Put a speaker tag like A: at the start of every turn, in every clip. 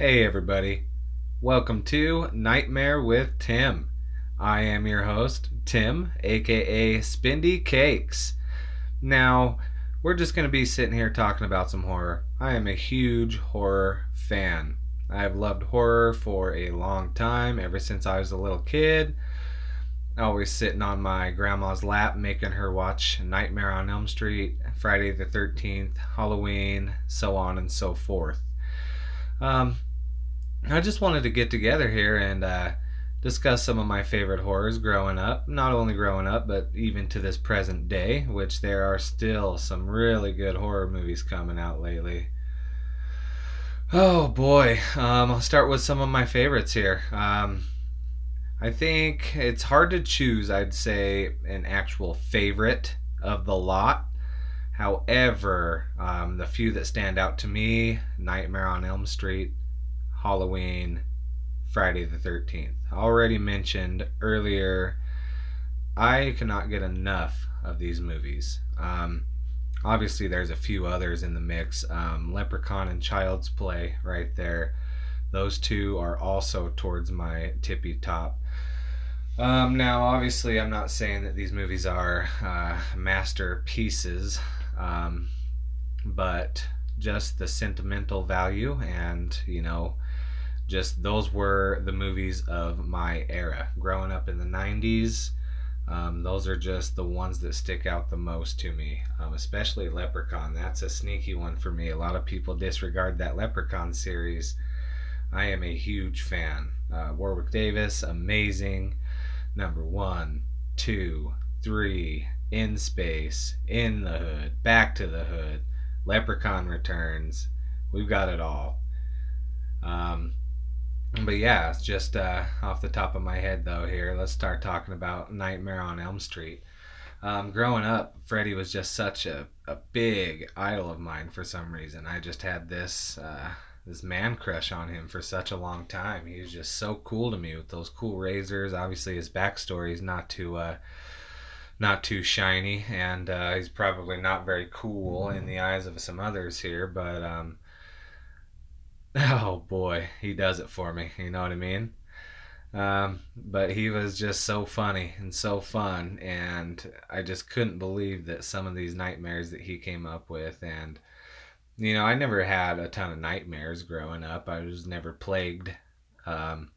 A: Hey, everybody. Welcome to Nightmare with Tim. I am your host, Tim, aka Spindy Cakes. Now, we're just going to be sitting here talking about some horror. I am a huge horror fan. I've loved horror for a long time, ever since I was a little kid. Always sitting on my grandma's lap, making her watch Nightmare on Elm Street, Friday the 13th, Halloween, so on and so forth. Um, I just wanted to get together here and uh, discuss some of my favorite horrors growing up. Not only growing up, but even to this present day, which there are still some really good horror movies coming out lately. Oh boy, um, I'll start with some of my favorites here. Um, I think it's hard to choose, I'd say, an actual favorite of the lot. However, um, the few that stand out to me Nightmare on Elm Street, Halloween, Friday the 13th. Already mentioned earlier, I cannot get enough of these movies. Um, obviously, there's a few others in the mix. Um, Leprechaun and Child's Play, right there. Those two are also towards my tippy top. Um, now, obviously, I'm not saying that these movies are uh, masterpieces, um, but just the sentimental value and, you know, just those were the movies of my era. Growing up in the 90s, um, those are just the ones that stick out the most to me, um, especially Leprechaun. That's a sneaky one for me. A lot of people disregard that Leprechaun series. I am a huge fan. Uh, Warwick Davis, amazing. Number one, two, three, In Space, In the Hood, Back to the Hood, Leprechaun Returns. We've got it all. Um, but yeah, it's just uh, off the top of my head though. Here, let's start talking about Nightmare on Elm Street. Um, growing up, Freddy was just such a, a big idol of mine for some reason. I just had this uh, this man crush on him for such a long time. He was just so cool to me with those cool razors. Obviously, his backstory is not too uh, not too shiny, and uh, he's probably not very cool in the eyes of some others here. But um, oh boy, he does it for me. You know what I mean? Um, but he was just so funny and so fun, and I just couldn't believe that some of these nightmares that he came up with. And you know, I never had a ton of nightmares growing up. I was never plagued, um,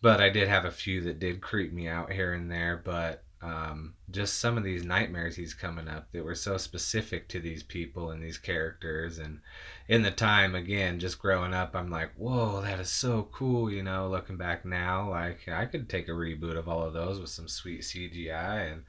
A: but I did have a few that did creep me out here and there. But um, just some of these nightmares he's coming up that were so specific to these people and these characters. And in the time again just growing up i'm like whoa that is so cool you know looking back now like i could take a reboot of all of those with some sweet cgi and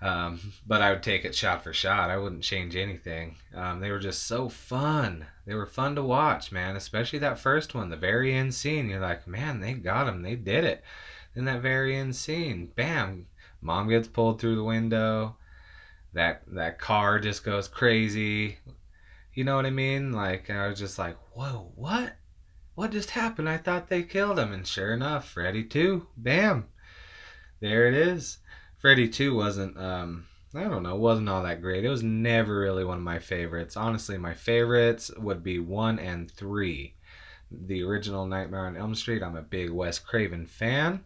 A: um, but i would take it shot for shot. I wouldn't change anything. Um, they were just so fun. They were fun to watch man especially that first one the very end scene. You're like man they got him they did it. In that very end scene bam Mom gets pulled through the window. That that car just goes crazy. You know what I mean? Like I was just like, "Whoa, what? What just happened? I thought they killed him." And sure enough, Freddy 2, bam. There it is. Freddy 2 wasn't um I don't know, wasn't all that great. It was never really one of my favorites. Honestly, my favorites would be 1 and 3. The original Nightmare on Elm Street, I'm a big Wes Craven fan.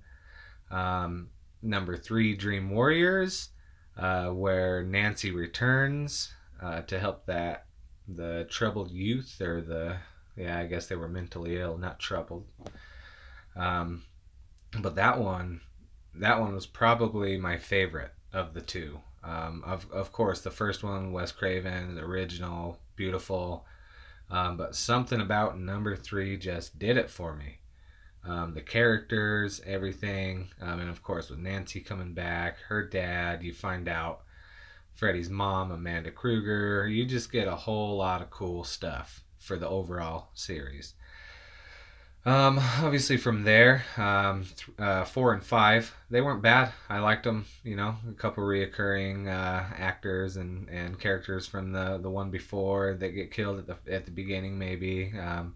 A: Um, number three, Dream Warriors, uh, where Nancy returns uh, to help that the troubled youth or the yeah, I guess they were mentally ill, not troubled. Um, but that one, that one was probably my favorite of the two. Um, of of course, the first one, Wes Craven, the original, beautiful. Um, but something about number three just did it for me um, the characters, everything, um, and of course with Nancy coming back, her dad, you find out Freddy's mom, Amanda Krueger. You just get a whole lot of cool stuff for the overall series. Um, obviously from there, um, th- uh, four and five, they weren't bad. I liked them. You know, a couple reoccurring uh, actors and, and characters from the, the one before that get killed at the at the beginning, maybe. Um,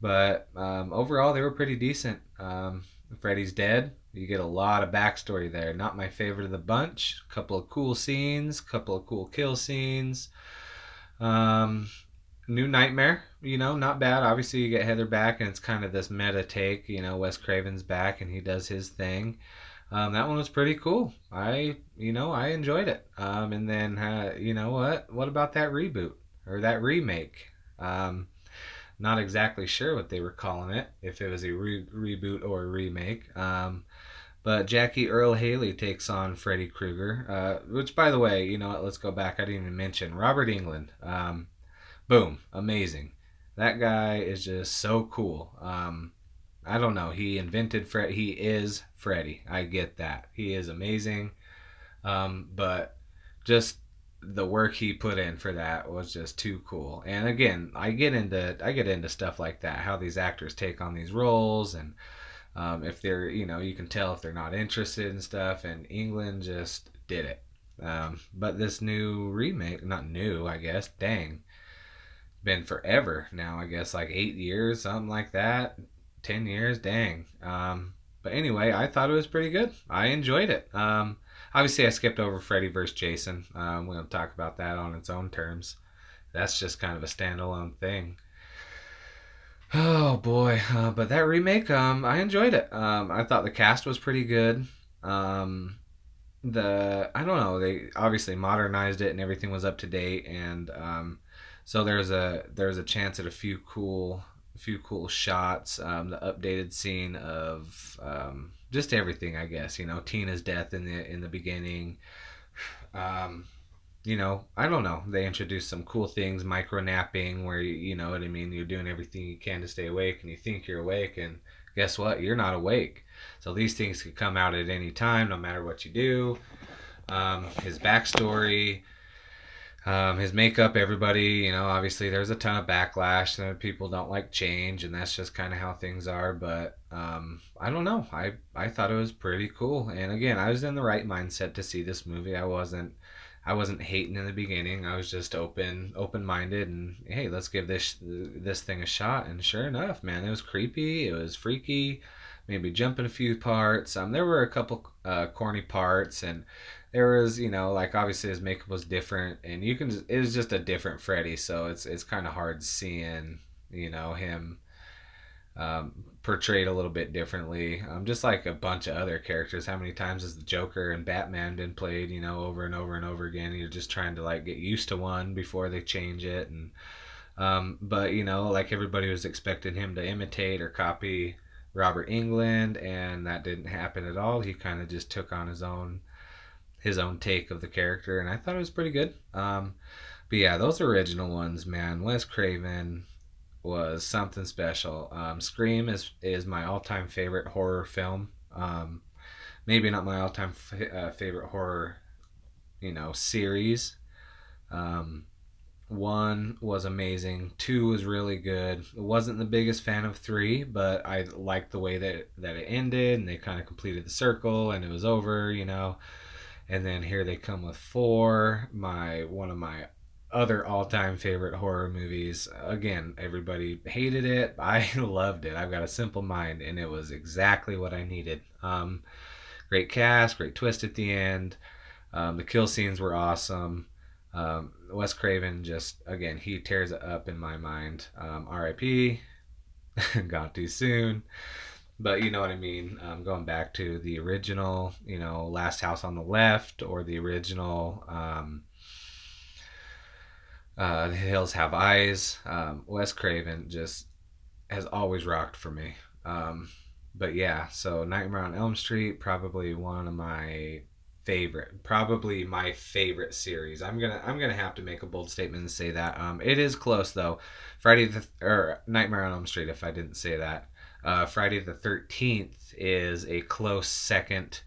A: but um, overall, they were pretty decent. Um, Freddy's dead. You get a lot of backstory there. Not my favorite of the bunch. Couple of cool scenes, couple of cool kill scenes. Um, New Nightmare you know, not bad. Obviously, you get Heather back, and it's kind of this meta take. You know, Wes Craven's back, and he does his thing. Um, that one was pretty cool. I, you know, I enjoyed it. Um, and then, uh, you know what? What about that reboot or that remake? Um, not exactly sure what they were calling it, if it was a re- reboot or a remake. Um, but Jackie Earle Haley takes on Freddy Krueger, uh, which, by the way, you know what? Let's go back. I didn't even mention Robert Englund. Um, boom, amazing. That guy is just so cool. Um, I don't know. He invented Fred. He is Freddy. I get that. He is amazing. Um, but just the work he put in for that was just too cool. And again, I get into I get into stuff like that. How these actors take on these roles and um, if they're, you know, you can tell if they're not interested in stuff, and Englund just did it. Um, but this new remake, not new, I guess, dang, been forever now, I guess, like eight years, something like that, 10 years, dang. Um, but anyway, I thought it was pretty good. I enjoyed it. Um, obviously, I skipped over Freddy vs. Jason. Um, we'll talk about that on its own terms. That's just kind of a standalone thing. Oh boy, uh, but that remake, um, I enjoyed it. Um, I thought the cast was pretty good. Um, the I don't know, they obviously modernized it and everything was up to date, and um, so there's a there's a chance at a few cool few cool shots. Um, the updated scene of um, just everything, I guess. You know, Tina's death in the in the beginning. Um, you know, I don't know. They introduced some cool things, micro napping, where you, you know what I mean. You're doing everything you can to stay awake, and you think you're awake, and guess what? You're not awake. So these things could come out at any time, no matter what you do. Um, his backstory, um, his makeup, everybody, you know, obviously there's a ton of backlash. And people don't like change, and that's just kind of how things are. But um, I don't know. I I thought it was pretty cool. And again, I was in the right mindset to see this movie. I wasn't I wasn't hating in the beginning. I was just open, open minded, and hey, let's give this this thing a shot. And sure enough, man, it was creepy. It was freaky. Maybe jumping a few parts. Um, there were a couple uh, corny parts, and there was, you know, like obviously his makeup was different, and you can. It was just a different Freddy, so it's it's kind of hard seeing, you know, him um, portrayed a little bit differently. Um, just like a bunch of other characters. How many times has the Joker and Batman been played, you know, over and over and over again? You're just trying to like get used to one before they change it. And um, but you know, like everybody was expecting him to imitate or copy Robert Englund and that didn't happen at all. He kind of just took on his own his own take of the character, and I thought it was pretty good. Um, but yeah, those original ones, man, Wes Craven, was something special. Um, Scream is is my all time favorite horror film. Um, maybe not my all time f- uh, favorite horror, you know, series. Um, one was amazing. Two was really good. Wasn't the biggest fan of three, but I liked the way that that it ended, and they kind of completed the circle, and it was over, you know. And then here they come with four. My one of my other all-time favorite horror movies. Again, everybody hated it. I loved it. I've got a simple mind, and it was exactly what I needed. Um, great cast, great twist at the end. Um, the kill scenes were awesome. Um, Wes Craven just again he tears it up in my mind. Um, R.I.P. Gone too soon. But you know what I mean. Um, going back to the original, you know, Last House on the Left, or the original um, uh, the Hills Have Eyes. Um, Wes Craven just has always rocked for me. Um, but yeah, so Nightmare on Elm Street, probably one of my favorite, probably my favorite series. I'm gonna I'm gonna have to make a bold statement and say that. Um, it is close though. Friday the or Nightmare on Elm Street, if I didn't say that. Uh, Friday the Thirteenth is a close second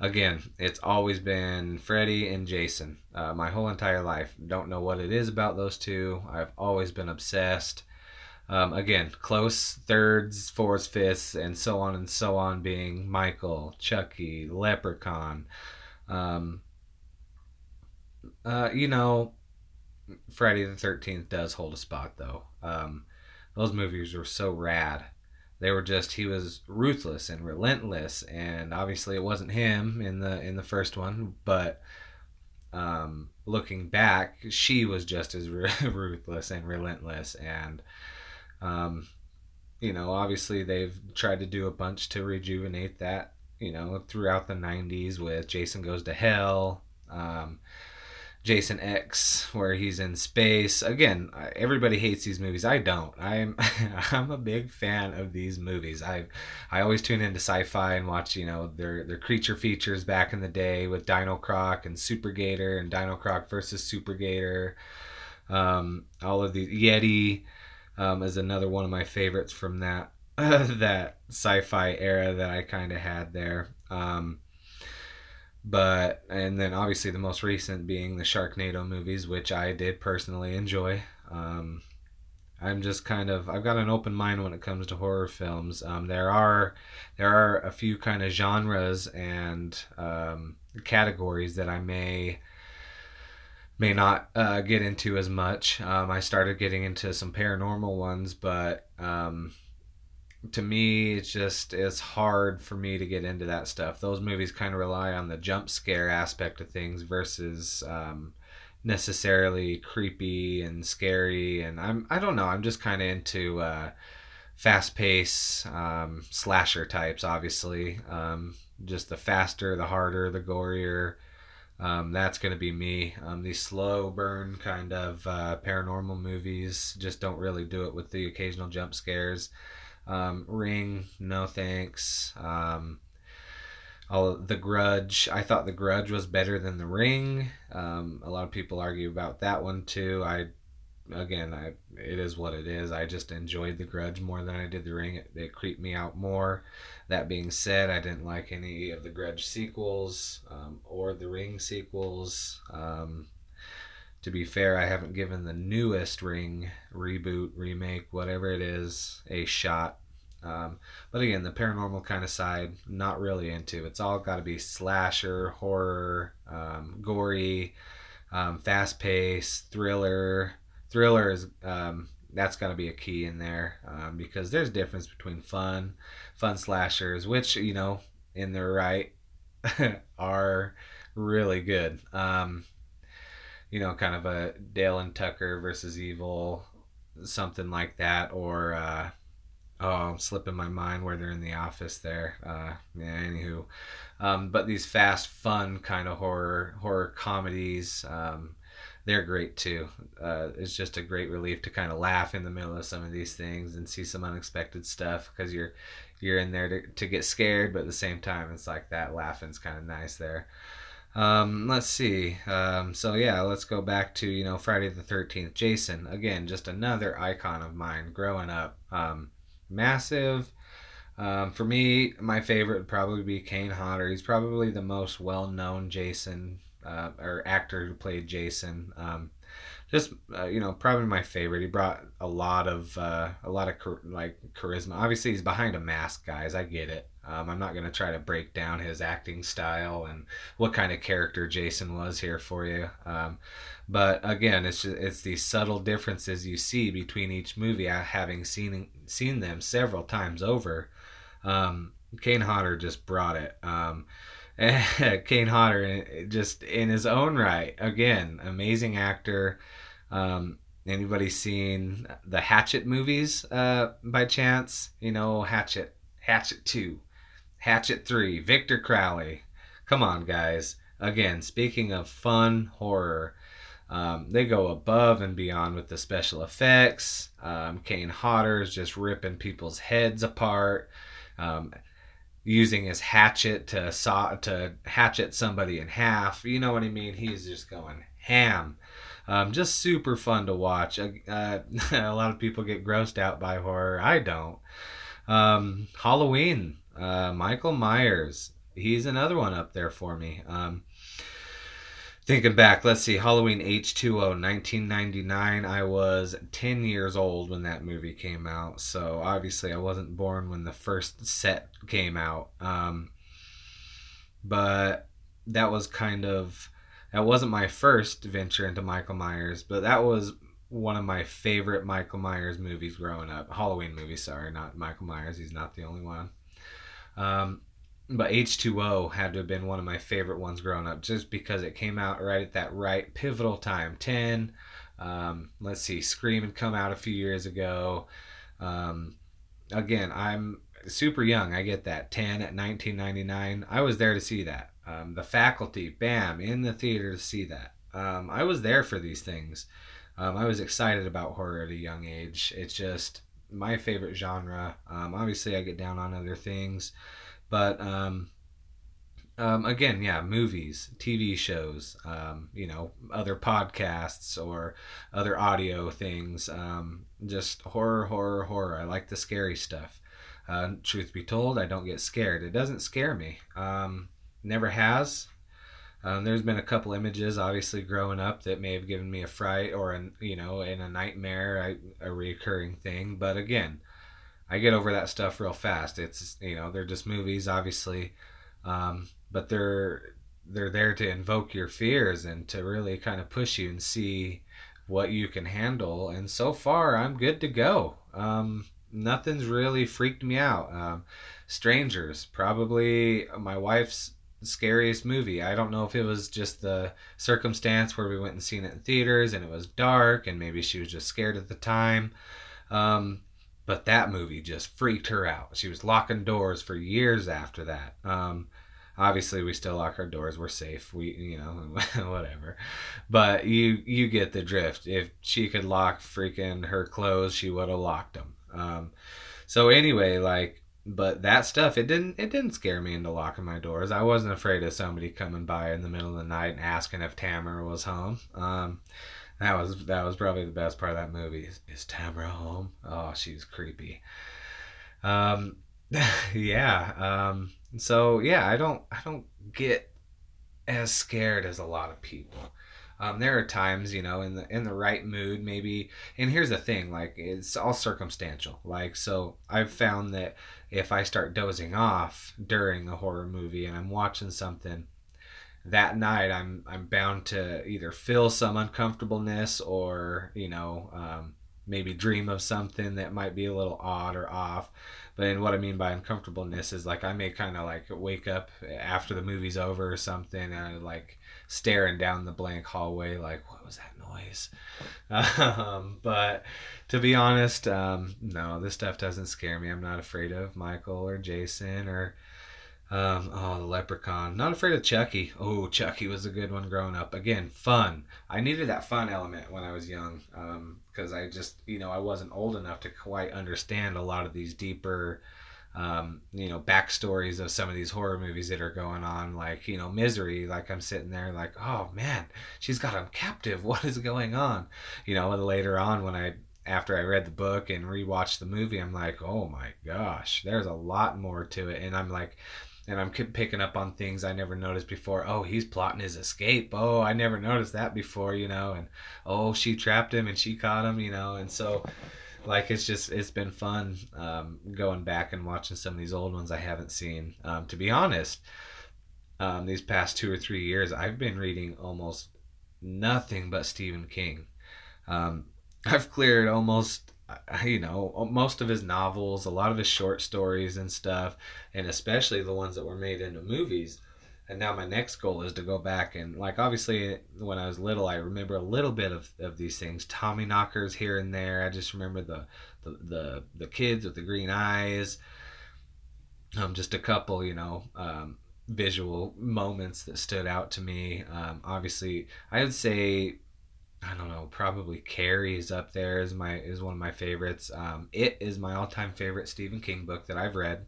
A: again, it's always been Freddy and Jason. Uh, my whole entire life. Don't know what it is about those two. I've always been obsessed. Um, again, close thirds, fourths, fifths, and so on and so on being Michael, Chucky, Leprechaun. Um, uh, you know, Friday the 13th does hold a spot, though. Um, those movies were so rad they were just he was ruthless and relentless and obviously it wasn't him in the in the first one but um, looking back, she was just as ruthless and relentless. And, um, you know, obviously they've tried to do a bunch to rejuvenate that, you know, throughout the 90s with Jason Goes to Hell. Um, Jason X, where he's in space. Again, everybody hates these movies. I don't. I'm I'm a big fan of these movies. I I always tune into sci-fi and watch you know their their creature features back in the day with Dino Croc and Super Gator and Dino Croc versus Super Gator. Um, all of these Yeti um, is another one of my favorites from that that sci-fi era that I kind of had there. Um, but and then obviously the most recent being the Sharknado movies, which I did personally enjoy. Um, I'm just kind of I've got an open mind when it comes to horror films. Um, there are there are a few kind of genres and um, categories that I may may not uh, get into as much. Um, I started getting into some paranormal ones, but um, to me it's just it's hard for me to get into that stuff those movies kind of rely on the jump scare aspect of things versus um, necessarily creepy and scary and i'm i don't know i'm just kind of into uh, fast pace um, slasher types obviously um, just the faster the harder the gorier um, that's going to be me. Um, these slow burn kind of uh, paranormal movies just don't really do it with the occasional jump scares. Um, Ring, no thanks. Um, all the Grudge. I thought the Grudge was better than the Ring. Um, a lot of people argue about that one too. I, again, I it is what it is. I just enjoyed the Grudge more than I did the Ring. It, it creeped me out more. That being said, I didn't like any of the Grudge sequels um, or the Ring sequels. Um, to be fair, I haven't given the newest Ring reboot, remake, whatever it is, a shot. Um, but again, the paranormal kind of side, not really into. It's all got to be slasher, horror, um, gory, um, fast paced, thriller. Thriller is um, that's got to be a key in there um, because there's difference between fun, fun slashers, which you know in their right are really good. Um, you know, kind of a Dale and Tucker versus Evil, something like that, or uh, oh, I'm slipping my mind where they're in the office there. Uh, yeah, anywho, um, but these fast, fun kind of horror horror comedies. Um, they're great too. Uh, it's just a great relief to kind of laugh in the middle of some of these things and see some unexpected stuff because you're you're in there to, to get scared, but at the same time, it's like that laughing's kind of nice there. Um, let's see. Um, so yeah, let's go back to you know Friday the Thirteenth. Jason again, just another icon of mine growing up. Um, massive. Um, for me, my favorite would probably be Kane Hodder. He's probably the most well-known Jason uh, or actor who played Jason. Um, just uh, you know, probably my favorite. He brought a lot of uh, a lot of char- like charisma. Obviously, he's behind a mask, guys. I get it. Um, I'm not going to try to break down his acting style and what kind of character Jason was here for you. Um, but again, it's just, it's these subtle differences you see between each movie. Having seen seen them several times over, um, Kane Hodder just brought it. Um, Kane Hodder, just in his own right, again, amazing actor. Um, anybody seen the Hatchet movies uh, by chance? You know, Hatchet, Hatchet Two Hatchet 3, Victor Crowley. Come on, guys. Again, speaking of fun horror, um, they go above and beyond with the special effects. Um, Kane Hodder is just ripping people's heads apart, um, using his hatchet to saw to hatchet somebody in half. You know what I mean? He's just going ham. Um, just super fun to watch. Uh, a lot of people get grossed out by horror. I don't. Um, Halloween uh, Michael Myers. He's another one up there for me. Um, thinking back, let's see, Halloween H2O, 1999. I was 10 years old when that movie came out. So obviously, I wasn't born when the first set came out. Um, but that was kind of. That wasn't my first venture into Michael Myers, but that was one of my favorite Michael Myers movies growing up. Halloween movie, sorry, not Michael Myers. He's not the only one. Um, but H2O had to have been one of my favorite ones growing up just because it came out right at that right pivotal time. 10, um, let's see, Scream had come out a few years ago. Um, again, I'm super young. I get that. 10 at 1999. I was there to see that. Um, the faculty, bam, in the theater to see that. Um, I was there for these things. Um, I was excited about horror at a young age. It's just my favorite genre. Um, obviously, I get down on other things, but um, um, again, yeah, movies, TV shows, um, you know, other podcasts or other audio things. Um, just horror, horror, horror. I like the scary stuff. Uh, truth be told, I don't get scared. It doesn't scare me. Um, never has. Um, there's been a couple images, obviously, growing up that may have given me a fright or a you know, in a nightmare, a recurring thing. But again, I get over that stuff real fast. It's you know, they're just movies, obviously, um, but they're they're there to invoke your fears and to really kind of push you and see what you can handle. And so far, I'm good to go. Um, nothing's really freaked me out. Um, Strangers, probably my wife's scariest movie. I don't know if it was just the circumstance where we went and seen it in theaters and it was dark and maybe she was just scared at the time. Um, but that movie just freaked her out. She was locking doors for years after that. Um, obviously we still lock our doors. We're safe. We, you know, whatever. But you, you get the drift. If she could lock freaking her clothes, she would have locked them. Um, so anyway, like but that stuff it didn't it didn't scare me into locking my doors. I wasn't afraid of somebody coming by in the middle of the night and asking if tamara was home. Um, that was that was probably the best part of that movie. Is, is tamara home? Oh she's creepy. Um, yeah um, so yeah i don't i don't get as scared as a lot of people. Um, there are times, you know, in the in the right mood, maybe. And here's the thing, like it's all circumstantial. Like so, I've found that if I start dozing off during a horror movie and I'm watching something, that night I'm I'm bound to either feel some uncomfortableness or you know um, maybe dream of something that might be a little odd or off. But what I mean by uncomfortableness is like I may kind of like wake up after the movie's over or something and I like staring down the blank hallway like noise. Um, but to be honest um, no this stuff doesn't scare me. I'm not afraid of michael or jason or um, oh the leprechaun. Not afraid of chucky. Oh chucky was a good one growing up. Again fun. I needed that fun element when i was young because um, i just you know i wasn't old enough to quite understand a lot of these deeper um, you know, backstories of some of these horror movies that are going on, like, you know, Misery, like I'm sitting there like, oh man, she's got him captive. What is going on? You know, and later on when I, after I read the book and rewatched the movie, I'm like, oh my gosh, there's a lot more to it. And I'm like, and I'm picking up on things I never noticed before. Oh, he's plotting his escape. Oh, I never noticed that before, you know, and oh, she trapped him and she caught him, you know, and so like it's just it's been fun um, going back and watching some of these old ones I haven't seen. Um, to be honest, um, these past two or three years, I've been reading almost nothing but Stephen King. Um, I've cleared almost you know most of his novels, a lot of his short stories and stuff, and especially the ones that were made into movies and now my next goal is to go back and like obviously when I was little I remember a little bit of, of these things Tommyknockers here and there. I just remember the the the, the kids with the green eyes. Um just a couple you know um, visual moments that stood out to me. Um, obviously I would say I don't know probably Carrie is up there is my is one of my favorites. Um, it is my all-time favorite Stephen King book that I've read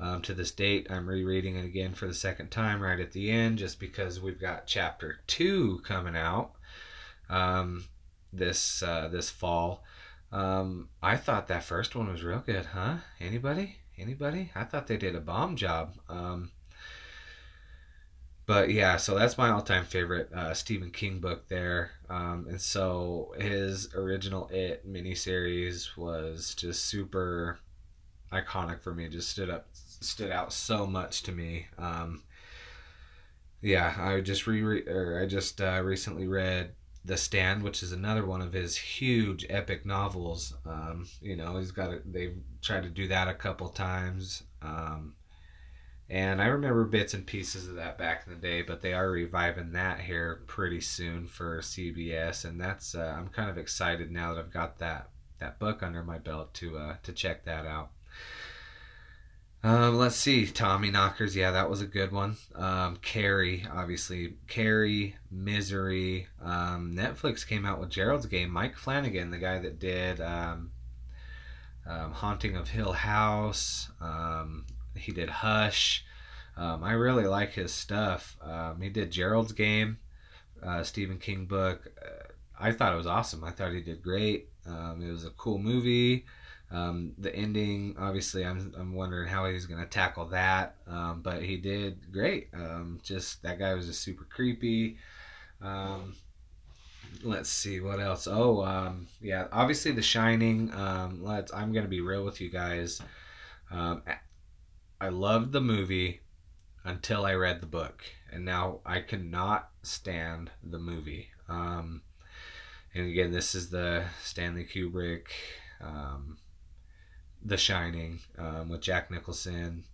A: um, to this date, I'm rereading it again for the second time right at the end, just because we've got chapter two coming out um, this uh, this fall. Um, I thought that first one was real good, huh? Anybody? Anybody? I thought they did a bomb job. Um, but yeah, so that's my all-time favorite uh, Stephen King book there. Um, and so his original It miniseries was just super iconic for me. Just stood up stood out so much to me. Um, yeah, I just re or I just uh, recently read The Stand, which is another one of his huge epic novels. Um, you know, he's got a, they've tried to do that a couple times. Um, And I remember bits and pieces of that back in the day, but they are reviving that here pretty soon for CBS, and that's uh, I'm kind of excited now that I've got that that book under my belt to uh, to check that out. Um, let's see, Tommyknockers. Yeah, that was a good one. Um, Carrie, obviously, Carrie, Misery. Um, Netflix came out with Gerald's Game. Mike Flanagan, the guy that did um, um, Haunting of Hill House. Um, he did Hush. Um, I really like his stuff. Um, he did Gerald's Game, uh, Stephen King book. Uh, I thought it was awesome. I thought he did great. Um, it was a cool movie. Um, the ending, obviously, I'm, I'm wondering how he's going to tackle that. Um, but he did great. Um, just that guy was just super creepy. Um, let's see what else. Oh, um, yeah, obviously, The Shining. Um, let's. I'm going to be real with you guys. I loved the movie until I read the book, and now I cannot stand the movie. And again, this is the Stanley Kubrick, The Shining, um, with Jack Nicholson.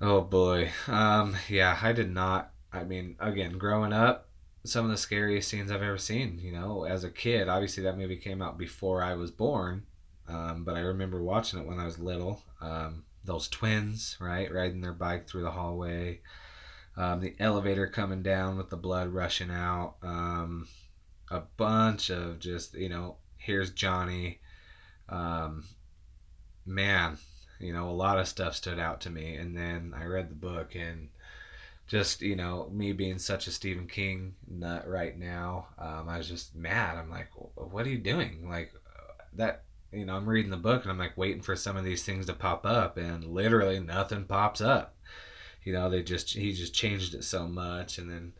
A: Oh boy, um, yeah, I did not. I mean, again, growing up, some of the scariest scenes I've ever seen. You know, as a kid, obviously that movie came out before I was born, um, but I remember watching it when I was little. Um, those twins, right, riding their bike through the hallway. Um, the elevator coming down with the blood rushing out. Um, a bunch of just, you know, here's Johnny. Um, man, you know, a lot of stuff stood out to me. And then I read the book and just, you know, me being such a Stephen King nut right now, um, I was just mad. I'm like, what are you doing? Like, that you know, I'm reading the book and I'm like waiting for some of these things to pop up, and literally nothing pops up. You know, they just he just changed it so much, and then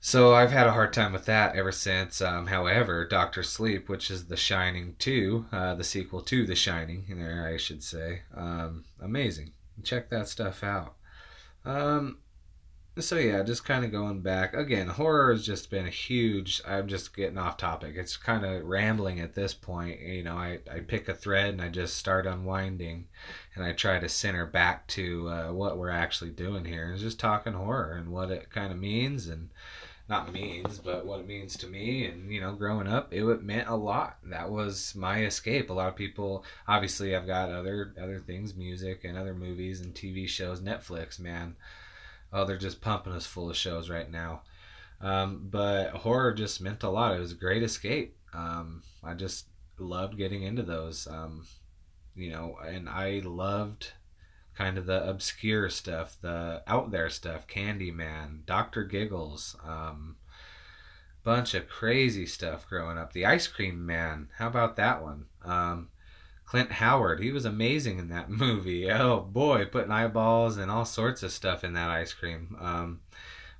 A: so I've had a hard time with that ever since. Um, however, Doctor Sleep, which is The Shining two, uh, the sequel to The Shining, there I should say, um, amazing. Check that stuff out. Um, so yeah, just kind of going back again. Horror has just been a huge. I'm just getting off topic. It's kind of rambling at this point. You know, I I pick a thread and I just start unwinding, and I try to center back to uh, what we're actually doing here. Is just talking horror and what it kind of means and not means, but what it means to me. And you know, growing up, it meant a lot. That was my escape. A lot of people, obviously, I've got other other things, music and other movies and TV shows, Netflix, man oh, they're just pumping us full of shows right now. Um, but horror just meant a lot. It was a great escape. Um, I just loved getting into those. Um, you know, and I loved kind of the obscure stuff, the out there stuff, Candyman, Doctor Giggles, um, bunch of crazy stuff growing up. The Ice Cream Man, how about that one? Um, Clint Howard, he was amazing in that movie. Oh boy, putting eyeballs and all sorts of stuff in that ice cream. Um,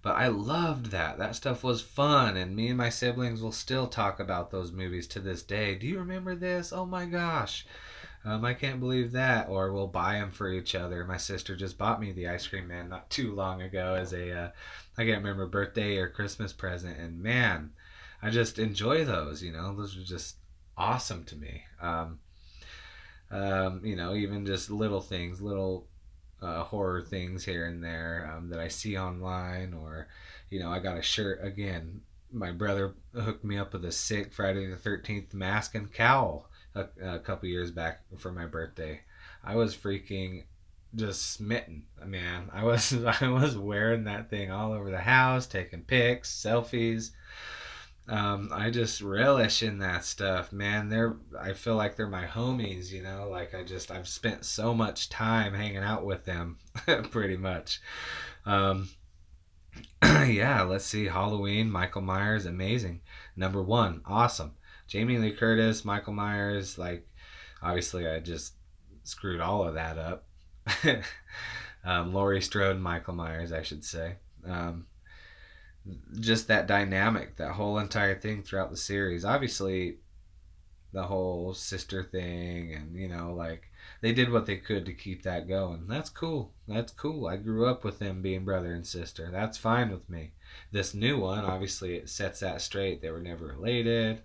A: but I loved that. That stuff was fun, and me and my siblings will still talk about those movies to this day. Do you remember this? Oh my gosh. Um, I can't believe that. Or we'll buy them for each other. My sister just bought me the ice cream man not too long ago as a, uh, I can't remember birthday or Christmas present, and man, I just enjoy those. You know, those are just awesome to me. Um, um, you know, even just little things, little uh, horror things here and there um, that I see online, or you know, I got a shirt again. My brother hooked me up with a sick Friday the Thirteenth mask and cowl a, a couple years back for my birthday. I was freaking just smitten, man. I was I was wearing that thing all over the house, taking pics, selfies. Um, I just relish in that stuff, man. They're I feel like they're my homies, you know. Like I just I've spent so much time hanging out with them, pretty much. Um, yeah, let's see. Halloween, Michael Myers, amazing. Number one, awesome. Jamie Lee Curtis, Michael Myers, like obviously I just screwed all of that up. um, Laurie Strode, and Michael Myers, I should say. Um, just that dynamic, that whole entire thing throughout the series. Obviously, the whole sister thing, and you know, like they did what they could to keep that going. That's cool. That's cool. I grew up with them being brother and sister. That's fine with me. This new one, obviously, it sets that straight. They were never related.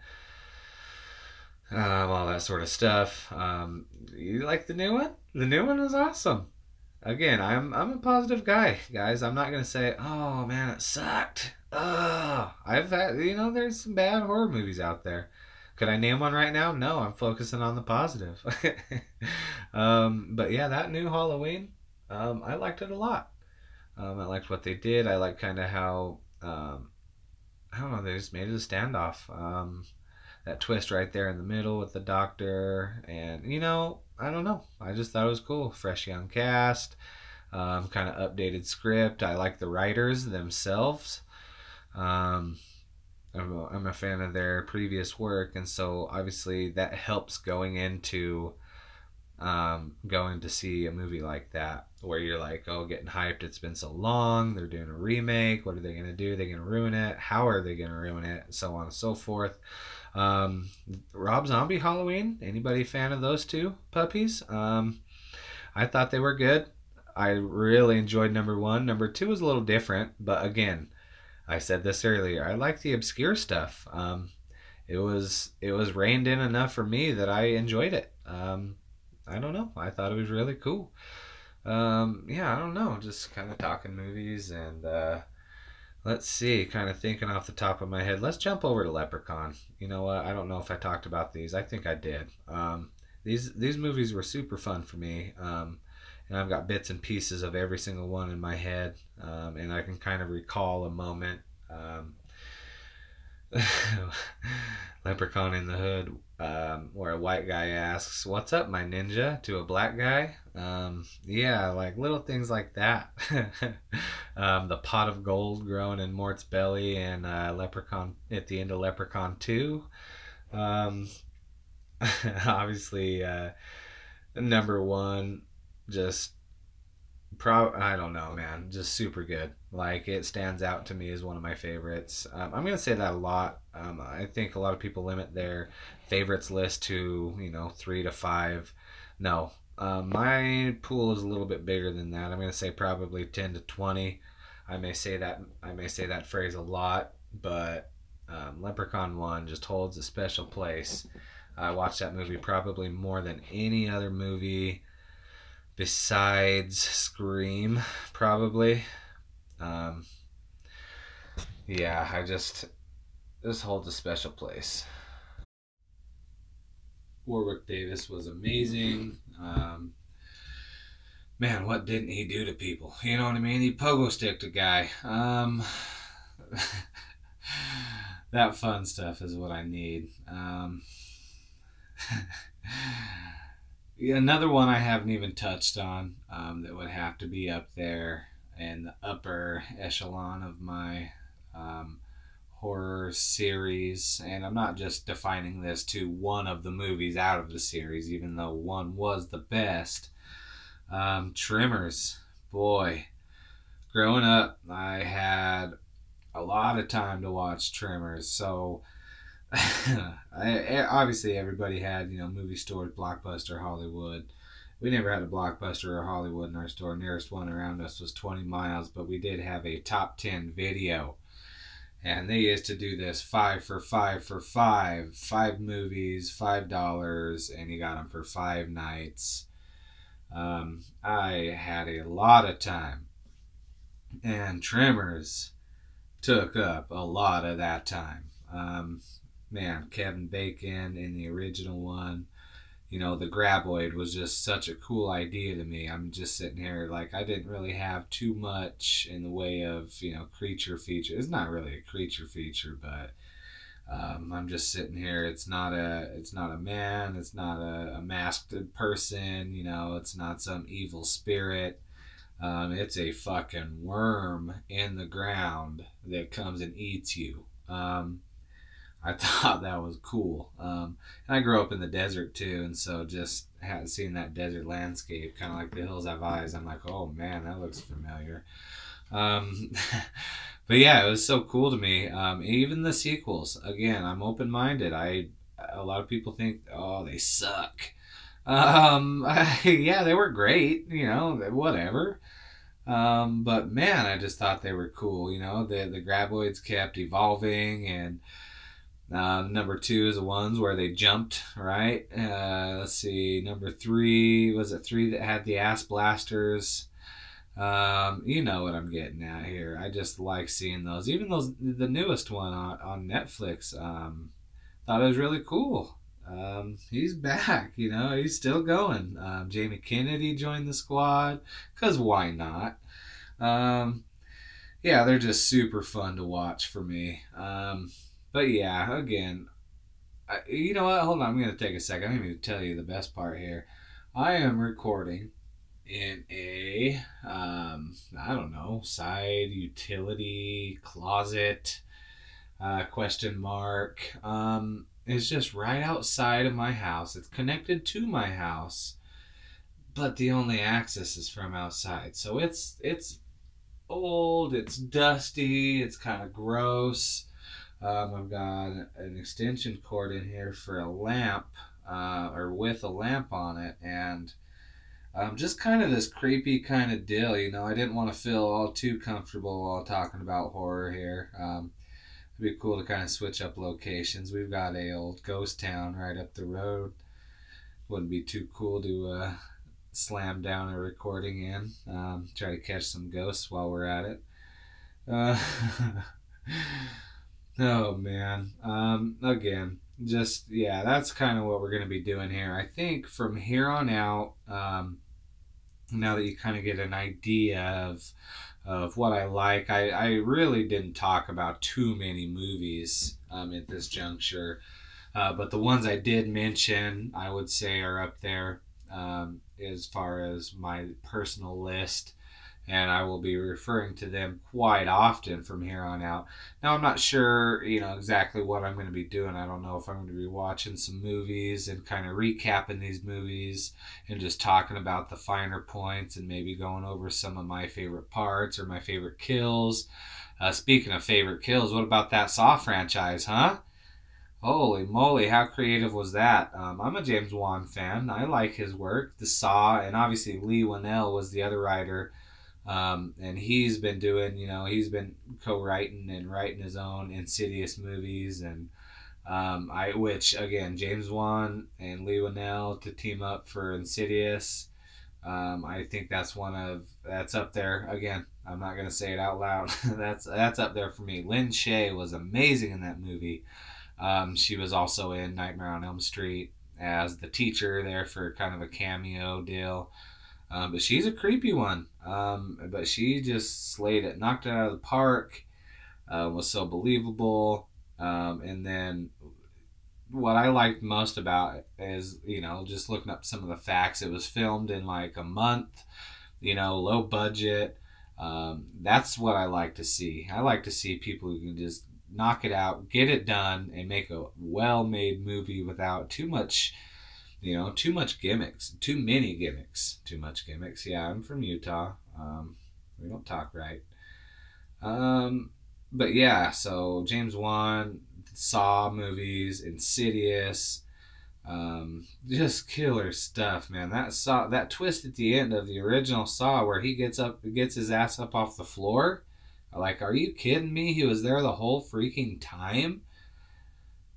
A: Um, all that sort of stuff. Um, you like the new one? The new one was awesome. again, I'm I'm a positive guy, guys. I'm not gonna say, oh man, it sucked. Ugh. I've had, you know, there's some bad horror movies out there. Could I name one right now? No, I'm focusing on the positive. um, but yeah, that new Halloween, um, I liked it a lot. Um, I liked what they did. I like kind of how um, I don't know. They just made it a standoff. Um, that twist right there in the middle with the doctor, and you know, I don't know. I just thought it was cool. Fresh young cast, um, kind of updated script. I like the writers themselves. Um, I'm a, I'm a fan of their previous work, and so obviously that helps going into um, going to see a movie like that where you're like, oh, getting hyped. It's been so long. They're doing a remake. What are they going to do? they're they going to ruin it? How are they going to ruin it? So on and so forth. Um, Rob Zombie Halloween. Anybody fan of those two puppies? Um, I thought they were good. I really enjoyed number one. Number two was a little different, but again, I said this earlier. I like the obscure stuff. Um, it was it was reined in enough for me that I enjoyed it. Um, I don't know. I thought it was really cool. Um, yeah, I don't know. Just kind of talking movies and uh, let's see. Kind of thinking off the top of my head. Let's jump over to Leprechaun. You know what? I don't know if I talked about these. I think I did. Um, these these movies were super fun for me. Um, and I've got bits and pieces of every single one in my head, um, and I can kind of recall a moment. Um, Leprechaun in the Hood, um, where a white guy asks, "What's up, my ninja?" to a black guy. Um, yeah, like little things like that. um, the pot of gold growing in Mort's belly, and uh, Leprechaun at the end of Leprechaun Two. Um, obviously, uh, number one, just Pro, I don't know, man. Just super good. Like it stands out to me as one of my favorites. Um, I'm gonna say that a lot. Um, I think a lot of people limit their favorites list to you know three to five. No, um, my pool is a little bit bigger than that. I'm gonna say probably ten to twenty. I may say that I may say that phrase a lot, but um, Leprechaun One just holds a special place. I watched that movie probably more than any other movie besides Scream, probably. Um, yeah, I just this holds a special place. Warwick Davis was amazing. Um, man, what didn't he do to people? You know what I mean? He pogo sticked a guy. Um, that fun stuff is what I need. Um, another one I haven't even touched on um, that would have to be up there in the upper echelon of my um, horror series. And I'm not just defining this to one of the movies out of the series, even though one was the best. Um, Tremors, boy. Growing up, I had a lot of time to watch Tremors, so I, obviously everybody had you know movie stores, Blockbuster, Hollywood. We never had a Blockbuster or Hollywood in our store. Nearest one around us was 20 miles, but we did have a top 10 video. And they used to do this five for five for five, five movies, five dollars, and you got them for five nights. Um, I had a lot of time, and Tremors took up a lot of that time. Um, man, Kevin Bacon in the original one, you know, the graboid was just such a cool idea to me. I'm just sitting here like I didn't really have too much in the way of, you know, creature feature. It's not really a creature feature, but um, I'm just sitting here. It's not a it's not a man, it's not a, a masked person, you know, it's not some evil spirit. Um, it's a fucking worm in the ground that comes and eats you. Um, I thought that was cool. Um, and I grew up in the desert too, and so just had seen that desert landscape, kind of like the hills have eyes. I'm like, oh man, that looks familiar. Um, but yeah, it was so cool to me. Um, even the sequels. Again, I'm open minded. I a lot of people think, oh, they suck. Um, I, yeah, they were great. You know, whatever. Um, but man, I just thought they were cool. You know, the the graboids kept evolving and uh, number two is the ones where they jumped, right? Uh, let's see. Number three was it three that had the ass blasters? Um, you know what I'm getting at here. I just like seeing those. Even those, the newest one on, on Netflix. Um, thought it was really cool. Um, he's back. You know, he's still going. Um, Jamie Kennedy joined the squad because why not? Um, yeah, they're just super fun to watch for me. Um, but yeah, again, I, you know what? Hold on, I'm gonna take a second. I'm gonna tell you the best part here. I am recording in a um, I don't know side utility closet uh, question mark. Um, it's just right outside of my house. It's connected to my house, but the only access is from outside. So it's it's old. It's dusty. It's kind of gross. Um, I've got an extension cord in here for a lamp, uh, or with a lamp on it, and um, just kind of this creepy kind of deal. You know, I didn't want to feel all too comfortable while talking about horror here. Um, it'd be cool to kind of switch up locations. We've got a old ghost town right up the road. Wouldn't be too cool to uh, slam down a recording in. Um, try to catch some ghosts while we're at it. Uh, oh man. Um, again, just yeah, that's kind of what we're gonna be doing here. I think from here on out, um, now that you kind of get an idea of of what I like, I, I really didn't talk about too many movies um, at this juncture. Uh, but the ones I did mention, I would say, are up there um, as far as my personal list and I will be referring to them quite often from here on out. Now, I'm not sure, you know, exactly what I'm going to be doing. I don't know if I'm going to be watching some movies and kind of recapping these movies and just talking about the finer points and maybe going over some of my favorite parts or my favorite kills. Uh, speaking of favorite kills, what about that Saw franchise, huh? Holy moly, how creative was that? Um, I'm a James Wan fan. I like his work. The Saw, and obviously Leigh Whannell was the other writer um, and he's been doing, you know, he's been co-writing and writing his own Insidious movies, and um, I, which again, James Wan and Leigh Whannell to team up for Insidious. Um, I think that's one of that's up there. Again, I'm not gonna say it out loud. that's that's up there for me. Lin Shaye was amazing in that movie. Um, she was also in Nightmare on Elm Street as the teacher there for kind of a cameo deal. Um, but she's a creepy one. Um, but she just slayed it, knocked it out of the park. Uh, was so believable. Um, and then what I liked most about it is, you know, just looking up some of the facts. It was filmed in like a month, you know, low budget. Um, that's what I like to see. I like to see people who can just knock it out, get it done, and make a well made movie without too much you know, too much gimmicks, too many gimmicks, too much gimmicks. Yeah, I'm from Utah. Um, we don't talk right. Um, but yeah, so James Wan, Saw movies, Insidious, um, just killer stuff, man. That saw that twist at the end of the original Saw, where he gets up, gets his ass up off the floor. Like, are you kidding me? He was there the whole freaking time.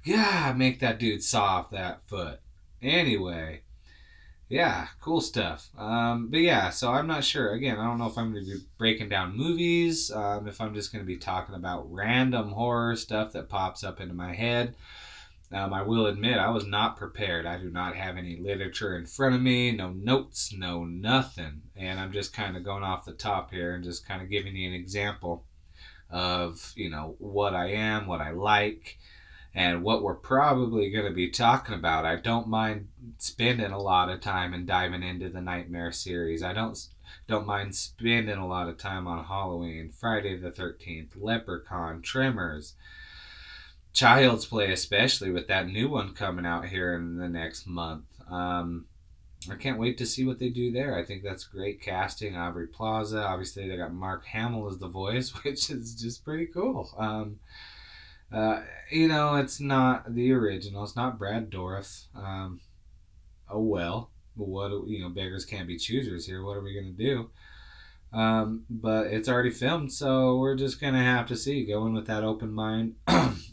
A: God, make that dude saw off that foot. Anyway, yeah, cool stuff. Um, but yeah, so I'm not sure. Again, I don't know if I'm going to be breaking down movies, um, if I'm just going to be talking about random horror stuff that pops up into my head. Um, I will admit I was not prepared. I do not have any literature in front of me, no notes, no nothing. And I'm just kind of going off the top here and just kind of giving you an example of, you know, what I am, what I like, and what we're probably going to be talking about. I don't mind spending a lot of time and diving into the Nightmare series. I don't don't mind spending a lot of time on Halloween, Friday the 13th, Leprechaun, Tremors, Child's Play, especially with that new one coming out here in the next month. Um, I can't wait to see what they do there. I think that's great casting. Aubrey Plaza, obviously they got Mark Hamill as the voice, which is just pretty cool. Um, uh, you know, it's not the original. It's not Brad Dourif. Um, oh well. What you know, beggars can't be choosers here. What are we gonna do? Um, but it's already filmed, so we're just gonna have to see. Going with that open mind.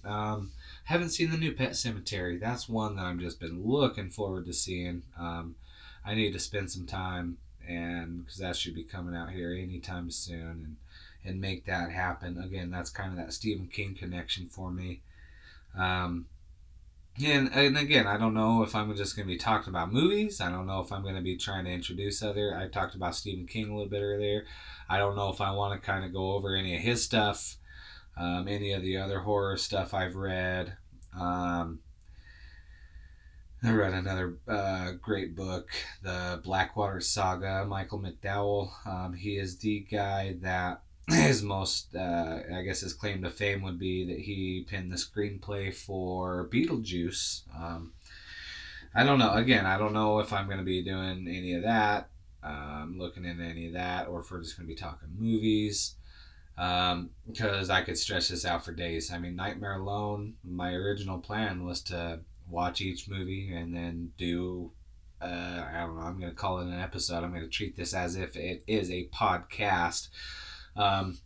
A: um, haven't seen the new Pet Sematary. That's one that I've just been looking forward to seeing. Um, I need to spend some time and because that should be coming out here anytime soon, and and make that happen. Again, that's kind of that Stephen King connection for me. Um, and, and again, I don't know if I'm just going to be talking about movies. I don't know if I'm going to be trying to introduce other. I talked about Stephen King a little bit earlier. I don't know if I want to kind of go over any of his stuff, um, any of the other horror stuff I've read. Um, I read another uh, great book, the Blackwater Saga. Michael McDowell. Um, he is the guy that his most, uh, I guess, his claim to fame would be that he penned the screenplay for Beetlejuice. Um, I don't know. Again, I don't know if I'm going to be doing any of that, um, looking into any of that, or if we're just going to be talking movies. Because um, I could stretch this out for days. I mean, Nightmare Alone, my original plan was to watch each movie and then do uh, I don't know, I'm going to call it an episode. I'm going to treat this as if it is a podcast um,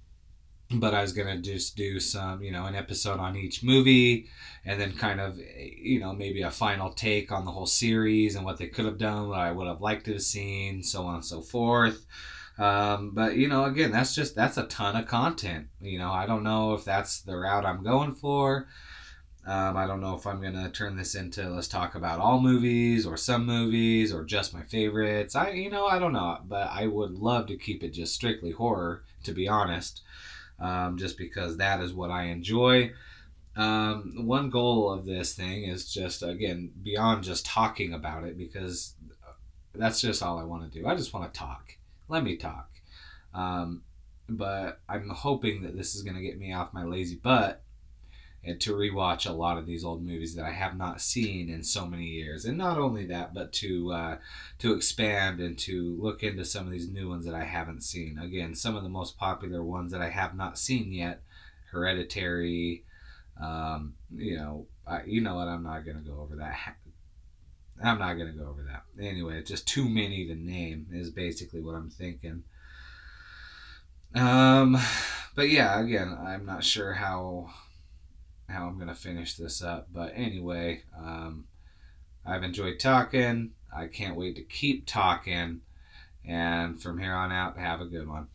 A: but I was gonna just do some, you know, an episode on each movie, and then kind of, you know, maybe a final take on the whole series and what they could have done, what I would have liked to have seen, so on and so forth. Um, but you know, again, that's just that's a ton of content. You know, I don't know if that's the route I'm going for. Um, I don't know if I'm gonna turn this into let's talk about all movies or some movies or just my favorites. I you know I don't know, but I would love to keep it just strictly horror to be honest, um, just because that is what I enjoy. Um, one goal of this thing is just again beyond just talking about it because that's just all I want to do. I just want to talk. Let me talk. Um, but I'm hoping that this is going to get me off my lazy butt and to rewatch a lot of these old movies that I have not seen in so many years. And not only that, but to uh, to expand and to look into some of these new ones that I haven't seen. Again, some of the most popular ones that I have not seen yet: Hereditary. Um, you know, I, you know what? I'm not gonna go over that. I'm not gonna go over that. Anyway, just too many to name is basically what I'm thinking. Um, but yeah, again, I'm not sure how how I'm gonna finish this up. But anyway, um, I've enjoyed talking. I can't wait to keep talking. And from here on out, have a good one.